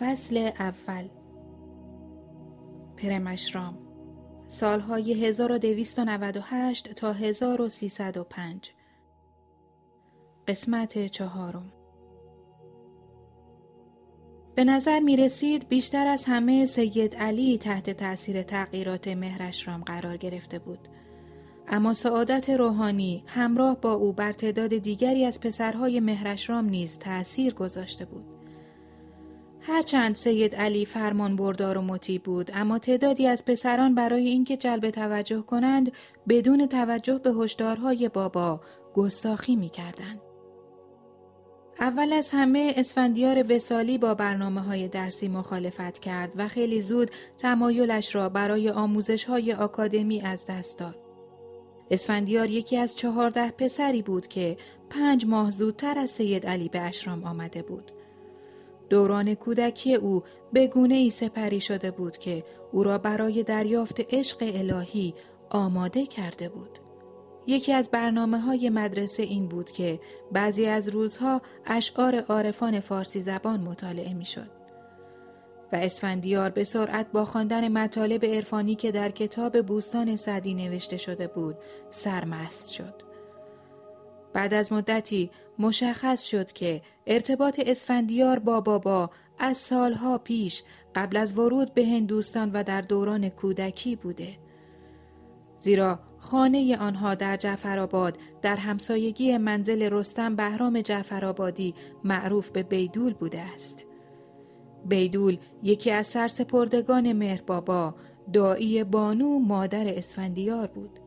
فصل اول پرمشرام سالهای 1298 تا 1305 قسمت چهارم به نظر می رسید بیشتر از همه سید علی تحت تأثیر تغییرات مهرشرام قرار گرفته بود. اما سعادت روحانی همراه با او بر تعداد دیگری از پسرهای مهرشرام نیز تأثیر گذاشته بود. هرچند سید علی فرمان بردار و مطیع بود اما تعدادی از پسران برای اینکه جلب توجه کنند بدون توجه به هشدارهای بابا گستاخی می کردند. اول از همه اسفندیار وسالی با برنامه های درسی مخالفت کرد و خیلی زود تمایلش را برای آموزش های آکادمی از دست داد. اسفندیار یکی از چهارده پسری بود که پنج ماه زودتر از سید علی به اشرام آمده بود. دوران کودکی او به گونه ای سپری شده بود که او را برای دریافت عشق الهی آماده کرده بود. یکی از برنامه های مدرسه این بود که بعضی از روزها اشعار عارفان فارسی زبان مطالعه می شد. و اسفندیار به سرعت با خواندن مطالب عرفانی که در کتاب بوستان سعدی نوشته شده بود سرمست شد. بعد از مدتی مشخص شد که ارتباط اسفندیار با بابا از سالها پیش قبل از ورود به هندوستان و در دوران کودکی بوده. زیرا خانه آنها در جعفرآباد در همسایگی منزل رستم بهرام جعفرآبادی معروف به بیدول بوده است. بیدول یکی از سرسپردگان مهربابا دایی بانو مادر اسفندیار بود.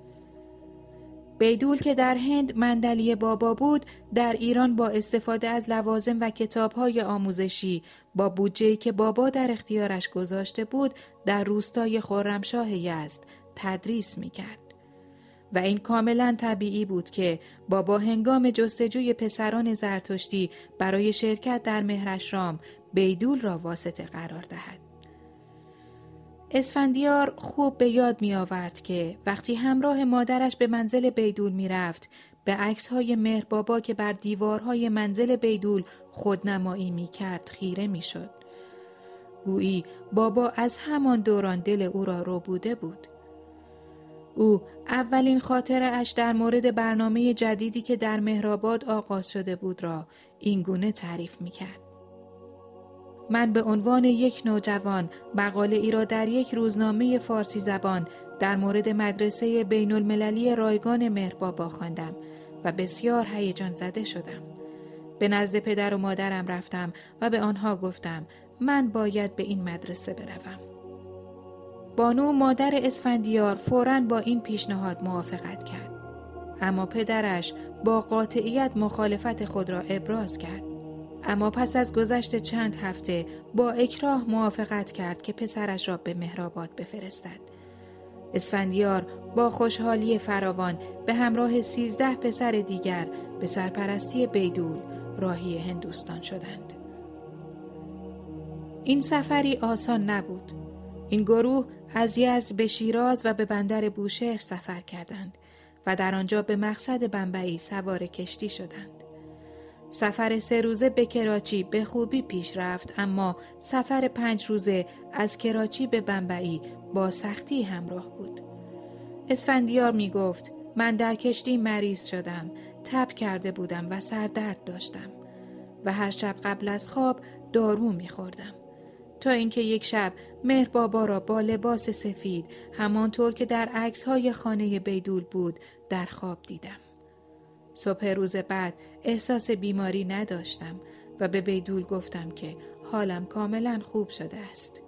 بیدول که در هند مندلی بابا بود در ایران با استفاده از لوازم و کتابهای آموزشی با بودجه‌ای که بابا در اختیارش گذاشته بود در روستای خرمشاه یزد تدریس می کرد. و این کاملا طبیعی بود که بابا هنگام جستجوی پسران زرتشتی برای شرکت در مهرشرام بیدول را واسطه قرار دهد. اسفندیار خوب به یاد می آورد که وقتی همراه مادرش به منزل بیدول می رفت به عکس های مهر بابا که بر دیوارهای منزل بیدول خودنمایی می کرد خیره می شد. گویی بابا از همان دوران دل او را رو بوده بود. او اولین خاطر اش در مورد برنامه جدیدی که در مهرآباد آغاز شده بود را اینگونه تعریف می کرد. من به عنوان یک نوجوان مقاله ای را در یک روزنامه فارسی زبان در مورد مدرسه بین المللی رایگان مهربابا خواندم و بسیار هیجان زده شدم. به نزد پدر و مادرم رفتم و به آنها گفتم من باید به این مدرسه بروم. بانو مادر اسفندیار فوراً با این پیشنهاد موافقت کرد. اما پدرش با قاطعیت مخالفت خود را ابراز کرد. اما پس از گذشت چند هفته با اکراه موافقت کرد که پسرش را به مهرآباد بفرستد. اسفندیار با خوشحالی فراوان به همراه سیزده پسر دیگر به سرپرستی بیدول راهی هندوستان شدند. این سفری آسان نبود. این گروه از یزد به شیراز و به بندر بوشهر سفر کردند و در آنجا به مقصد بمبئی سوار کشتی شدند. سفر سه روزه به کراچی به خوبی پیش رفت اما سفر پنج روزه از کراچی به بمبئی با سختی همراه بود. اسفندیار می گفت من در کشتی مریض شدم، تب کرده بودم و سردرد داشتم و هر شب قبل از خواب دارو می خوردم. تا اینکه یک شب مهر بابا را با لباس سفید همانطور که در عکس های خانه بیدول بود در خواب دیدم. صبح روز بعد احساس بیماری نداشتم و به بیدول گفتم که حالم کاملا خوب شده است.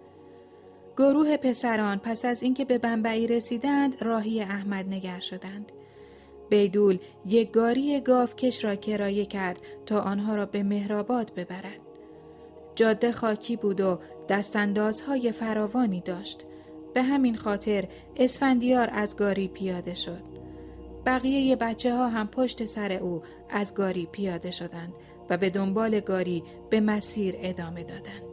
گروه پسران پس از اینکه به بمبئی رسیدند راهی احمد نگر شدند. بیدول یک گاری گاوکش را کرایه کرد تا آنها را به مهرآباد ببرد. جاده خاکی بود و دستاندازهای فراوانی داشت. به همین خاطر اسفندیار از گاری پیاده شد. بقیه بچه ها هم پشت سر او از گاری پیاده شدند و به دنبال گاری به مسیر ادامه دادند.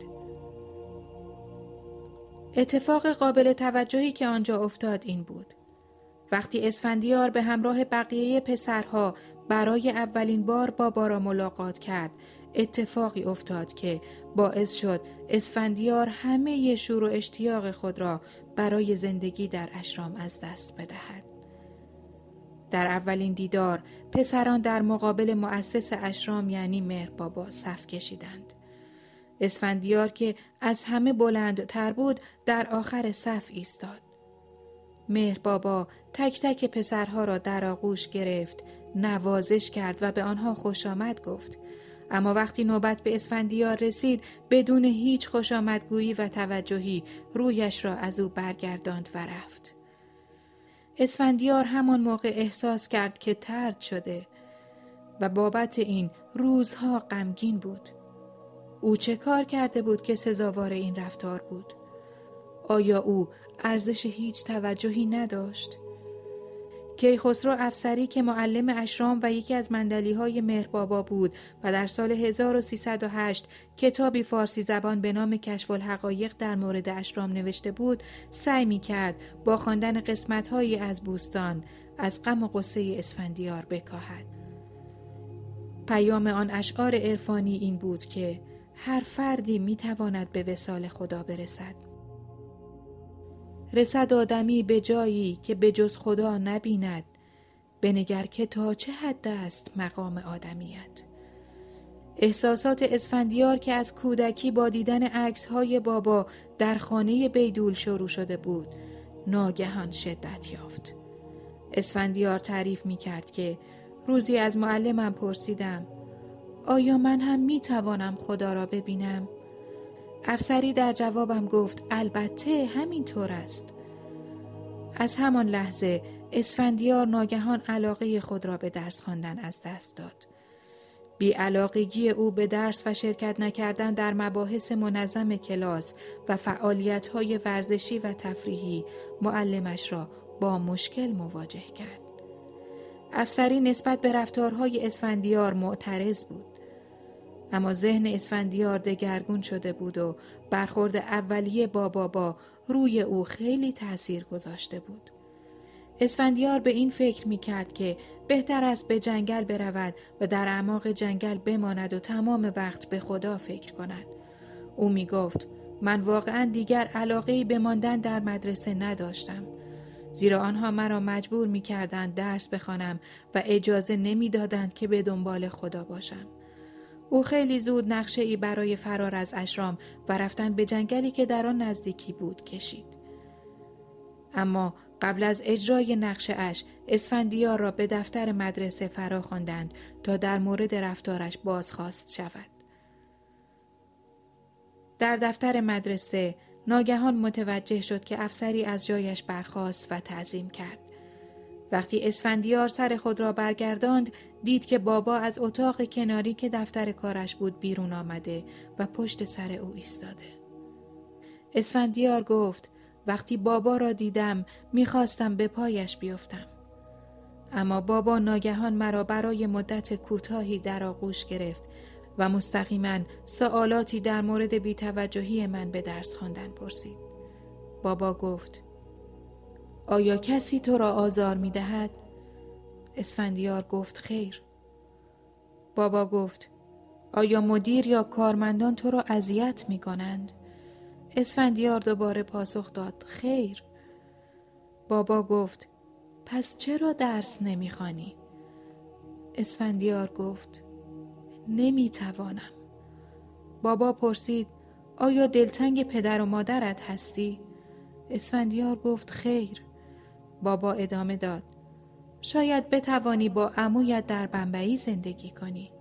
اتفاق قابل توجهی که آنجا افتاد این بود. وقتی اسفندیار به همراه بقیه پسرها برای اولین بار بابا را ملاقات کرد اتفاقی افتاد که باعث شد اسفندیار همه شور و اشتیاق خود را برای زندگی در اشرام از دست بدهد. در اولین دیدار پسران در مقابل مؤسس اشرام یعنی مهر بابا صف کشیدند. اسفندیار که از همه بلندتر بود در آخر صف ایستاد. مهر بابا تک تک پسرها را در آغوش گرفت، نوازش کرد و به آنها خوش آمد گفت. اما وقتی نوبت به اسفندیار رسید بدون هیچ خوش آمدگویی و توجهی رویش را از او برگرداند و رفت. اسفندیار همان موقع احساس کرد که ترد شده و بابت این روزها غمگین بود. او چه کار کرده بود که سزاوار این رفتار بود؟ آیا او ارزش هیچ توجهی نداشت؟ کیخسرو افسری که معلم اشرام و یکی از مندلی های مهربابا بود و در سال 1308 کتابی فارسی زبان به نام کشف الحقایق در مورد اشرام نوشته بود سعی می کرد با خواندن قسمت هایی از بوستان از غم و قصه اسفندیار بکاهد. پیام آن اشعار عرفانی این بود که هر فردی می تواند به وسال خدا برسد. رسد آدمی به جایی که به جز خدا نبیند. بنگر که تا چه حد است مقام آدمیت. احساسات اسفندیار که از کودکی با دیدن عکس بابا در خانه بیدول شروع شده بود ناگهان شدت یافت. اسفندیار تعریف می کرد که روزی از معلمم پرسیدم آیا من هم می توانم خدا را ببینم؟ افسری در جوابم گفت البته همینطور است. از همان لحظه اسفندیار ناگهان علاقه خود را به درس خواندن از دست داد. بی علاقگی او به درس و شرکت نکردن در مباحث منظم کلاس و فعالیت های ورزشی و تفریحی معلمش را با مشکل مواجه کرد. افسری نسبت به رفتارهای اسفندیار معترض بود. اما ذهن اسفندیار دگرگون شده بود و برخورد اولیه با بابا روی او خیلی تاثیر گذاشته بود. اسفندیار به این فکر می کرد که بهتر است به جنگل برود و در اعماق جنگل بماند و تمام وقت به خدا فکر کند. او می گفت من واقعا دیگر علاقه به ماندن در مدرسه نداشتم. زیرا آنها مرا مجبور می کردند درس بخوانم و اجازه نمی‌دادند که به دنبال خدا باشم. او خیلی زود نقشه ای برای فرار از اشرام و رفتن به جنگلی که در آن نزدیکی بود کشید. اما قبل از اجرای نقشه اش اسفندیار را به دفتر مدرسه فرا خواندند تا در مورد رفتارش بازخواست شود. در دفتر مدرسه ناگهان متوجه شد که افسری از جایش برخاست و تعظیم کرد. وقتی اسفندیار سر خود را برگرداند دید که بابا از اتاق کناری که دفتر کارش بود بیرون آمده و پشت سر او ایستاده. اسفندیار گفت وقتی بابا را دیدم می‌خواستم به پایش بیفتم. اما بابا ناگهان مرا برای مدت کوتاهی در آغوش گرفت و مستقیما سوالاتی در مورد بیتوجهی من به درس خواندن پرسید. بابا گفت آیا کسی تو را آزار می دهد؟ اسفندیار گفت خیر. بابا گفت آیا مدیر یا کارمندان تو را اذیت می کنند؟ اسفندیار دوباره پاسخ داد خیر. بابا گفت پس چرا درس نمی‌خوانی؟ اسفندیار گفت نمی توانم. بابا پرسید آیا دلتنگ پدر و مادرت هستی؟ اسفندیار گفت خیر. بابا ادامه داد شاید بتوانی با عمویت در بمبئی زندگی کنی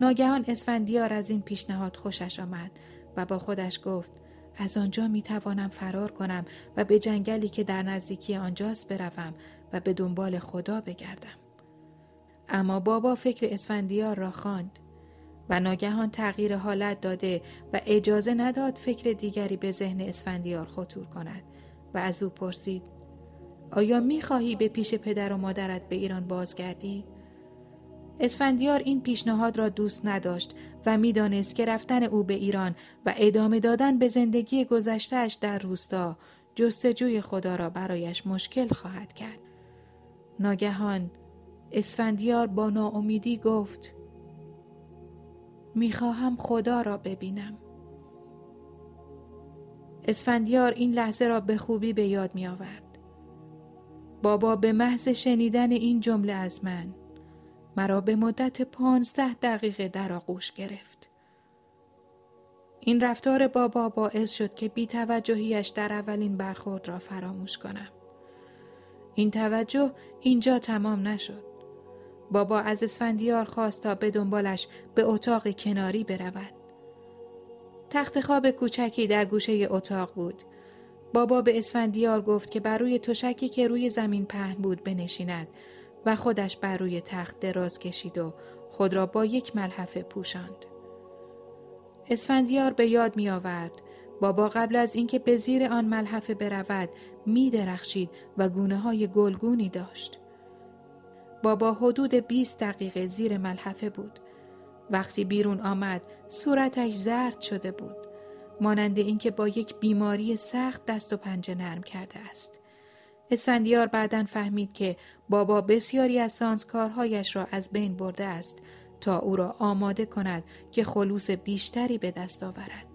ناگهان اسفندیار از این پیشنهاد خوشش آمد و با خودش گفت از آنجا می توانم فرار کنم و به جنگلی که در نزدیکی آنجاست بروم و به دنبال خدا بگردم. اما بابا فکر اسفندیار را خواند و ناگهان تغییر حالت داده و اجازه نداد فکر دیگری به ذهن اسفندیار خطور کند و از او پرسید آیا می خواهی به پیش پدر و مادرت به ایران بازگردی؟ اسفندیار این پیشنهاد را دوست نداشت و می‌دانست که رفتن او به ایران و ادامه دادن به زندگی گذشتهش در روستا جستجوی خدا را برایش مشکل خواهد کرد. ناگهان اسفندیار با ناامیدی گفت می‌خواهم خدا را ببینم اسفندیار این لحظه را به خوبی به یاد می آورد. بابا به محض شنیدن این جمله از من مرا به مدت پانزده دقیقه در آغوش گرفت. این رفتار بابا باعث شد که بی توجهیش در اولین برخورد را فراموش کنم. این توجه اینجا تمام نشد. بابا از اسفندیار خواست تا به دنبالش به اتاق کناری برود. تخت خواب کوچکی در گوشه اتاق بود. بابا به اسفندیار گفت که بر روی تشکی که روی زمین پهن بود بنشیند و خودش بر روی تخت دراز کشید و خود را با یک ملحفه پوشاند. اسفندیار به یاد می آورد بابا قبل از اینکه به زیر آن ملحفه برود می درخشید و گونه های گلگونی داشت. بابا حدود 20 دقیقه زیر ملحفه بود. وقتی بیرون آمد صورتش زرد شده بود. مانند اینکه با یک بیماری سخت دست و پنجه نرم کرده است. اسفندیار بعدا فهمید که بابا بسیاری از سانسکارهایش را از بین برده است تا او را آماده کند که خلوص بیشتری به دست آورد.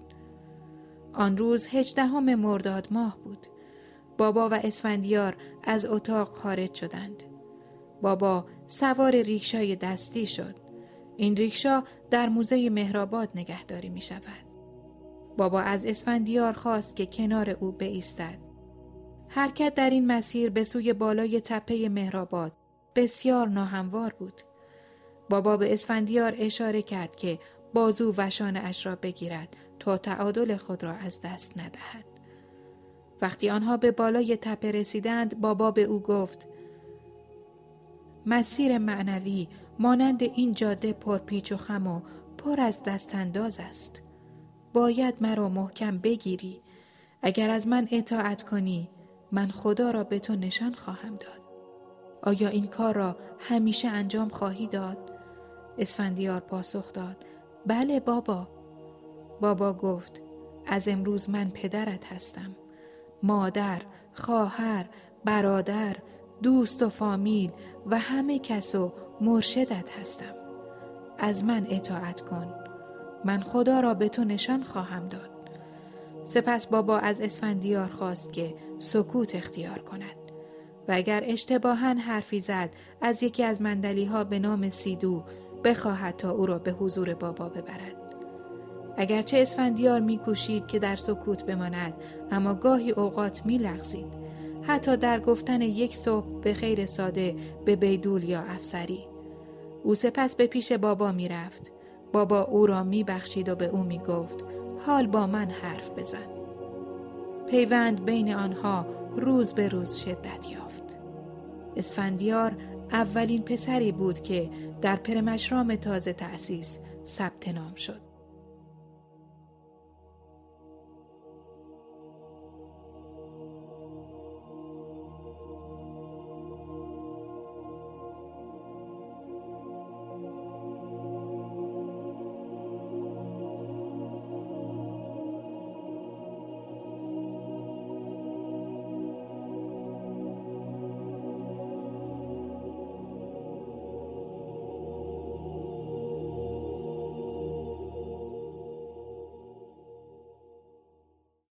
آن روز هجدهم مرداد ماه بود. بابا و اسفندیار از اتاق خارج شدند. بابا سوار ریکشای دستی شد. این ریکشا در موزه مهرآباد نگهداری می شود. بابا از اسفندیار خواست که کنار او بایستد. حرکت در این مسیر به سوی بالای تپه مهرآباد بسیار ناهموار بود. بابا به اسفندیار اشاره کرد که بازو و اش را بگیرد تا تعادل خود را از دست ندهد. وقتی آنها به بالای تپه رسیدند بابا به او گفت مسیر معنوی مانند این جاده پرپیچ و خم و پر از دستانداز است. باید مرا محکم بگیری. اگر از من اطاعت کنی من خدا را به تو نشان خواهم داد. آیا این کار را همیشه انجام خواهی داد؟ اسفندیار پاسخ داد بله بابا بابا گفت از امروز من پدرت هستم مادر، خواهر، برادر، دوست و فامیل و همه کس و مرشدت هستم از من اطاعت کن من خدا را به تو نشان خواهم داد. سپس بابا از اسفندیار خواست که سکوت اختیار کند. و اگر اشتباها حرفی زد از یکی از مندلی ها به نام سیدو بخواهد تا او را به حضور بابا ببرد. اگرچه اسفندیار میکوشید که در سکوت بماند اما گاهی اوقات میلغزید. حتی در گفتن یک صبح به خیر ساده به بیدول یا افسری. او سپس به پیش بابا می‌رفت. بابا او را میبخشید و به او می‌گفت حال با من حرف بزن. پیوند بین آنها روز به روز شدت یافت. اسفندیار اولین پسری بود که در پرمشرام تازه تأسیس ثبت نام شد.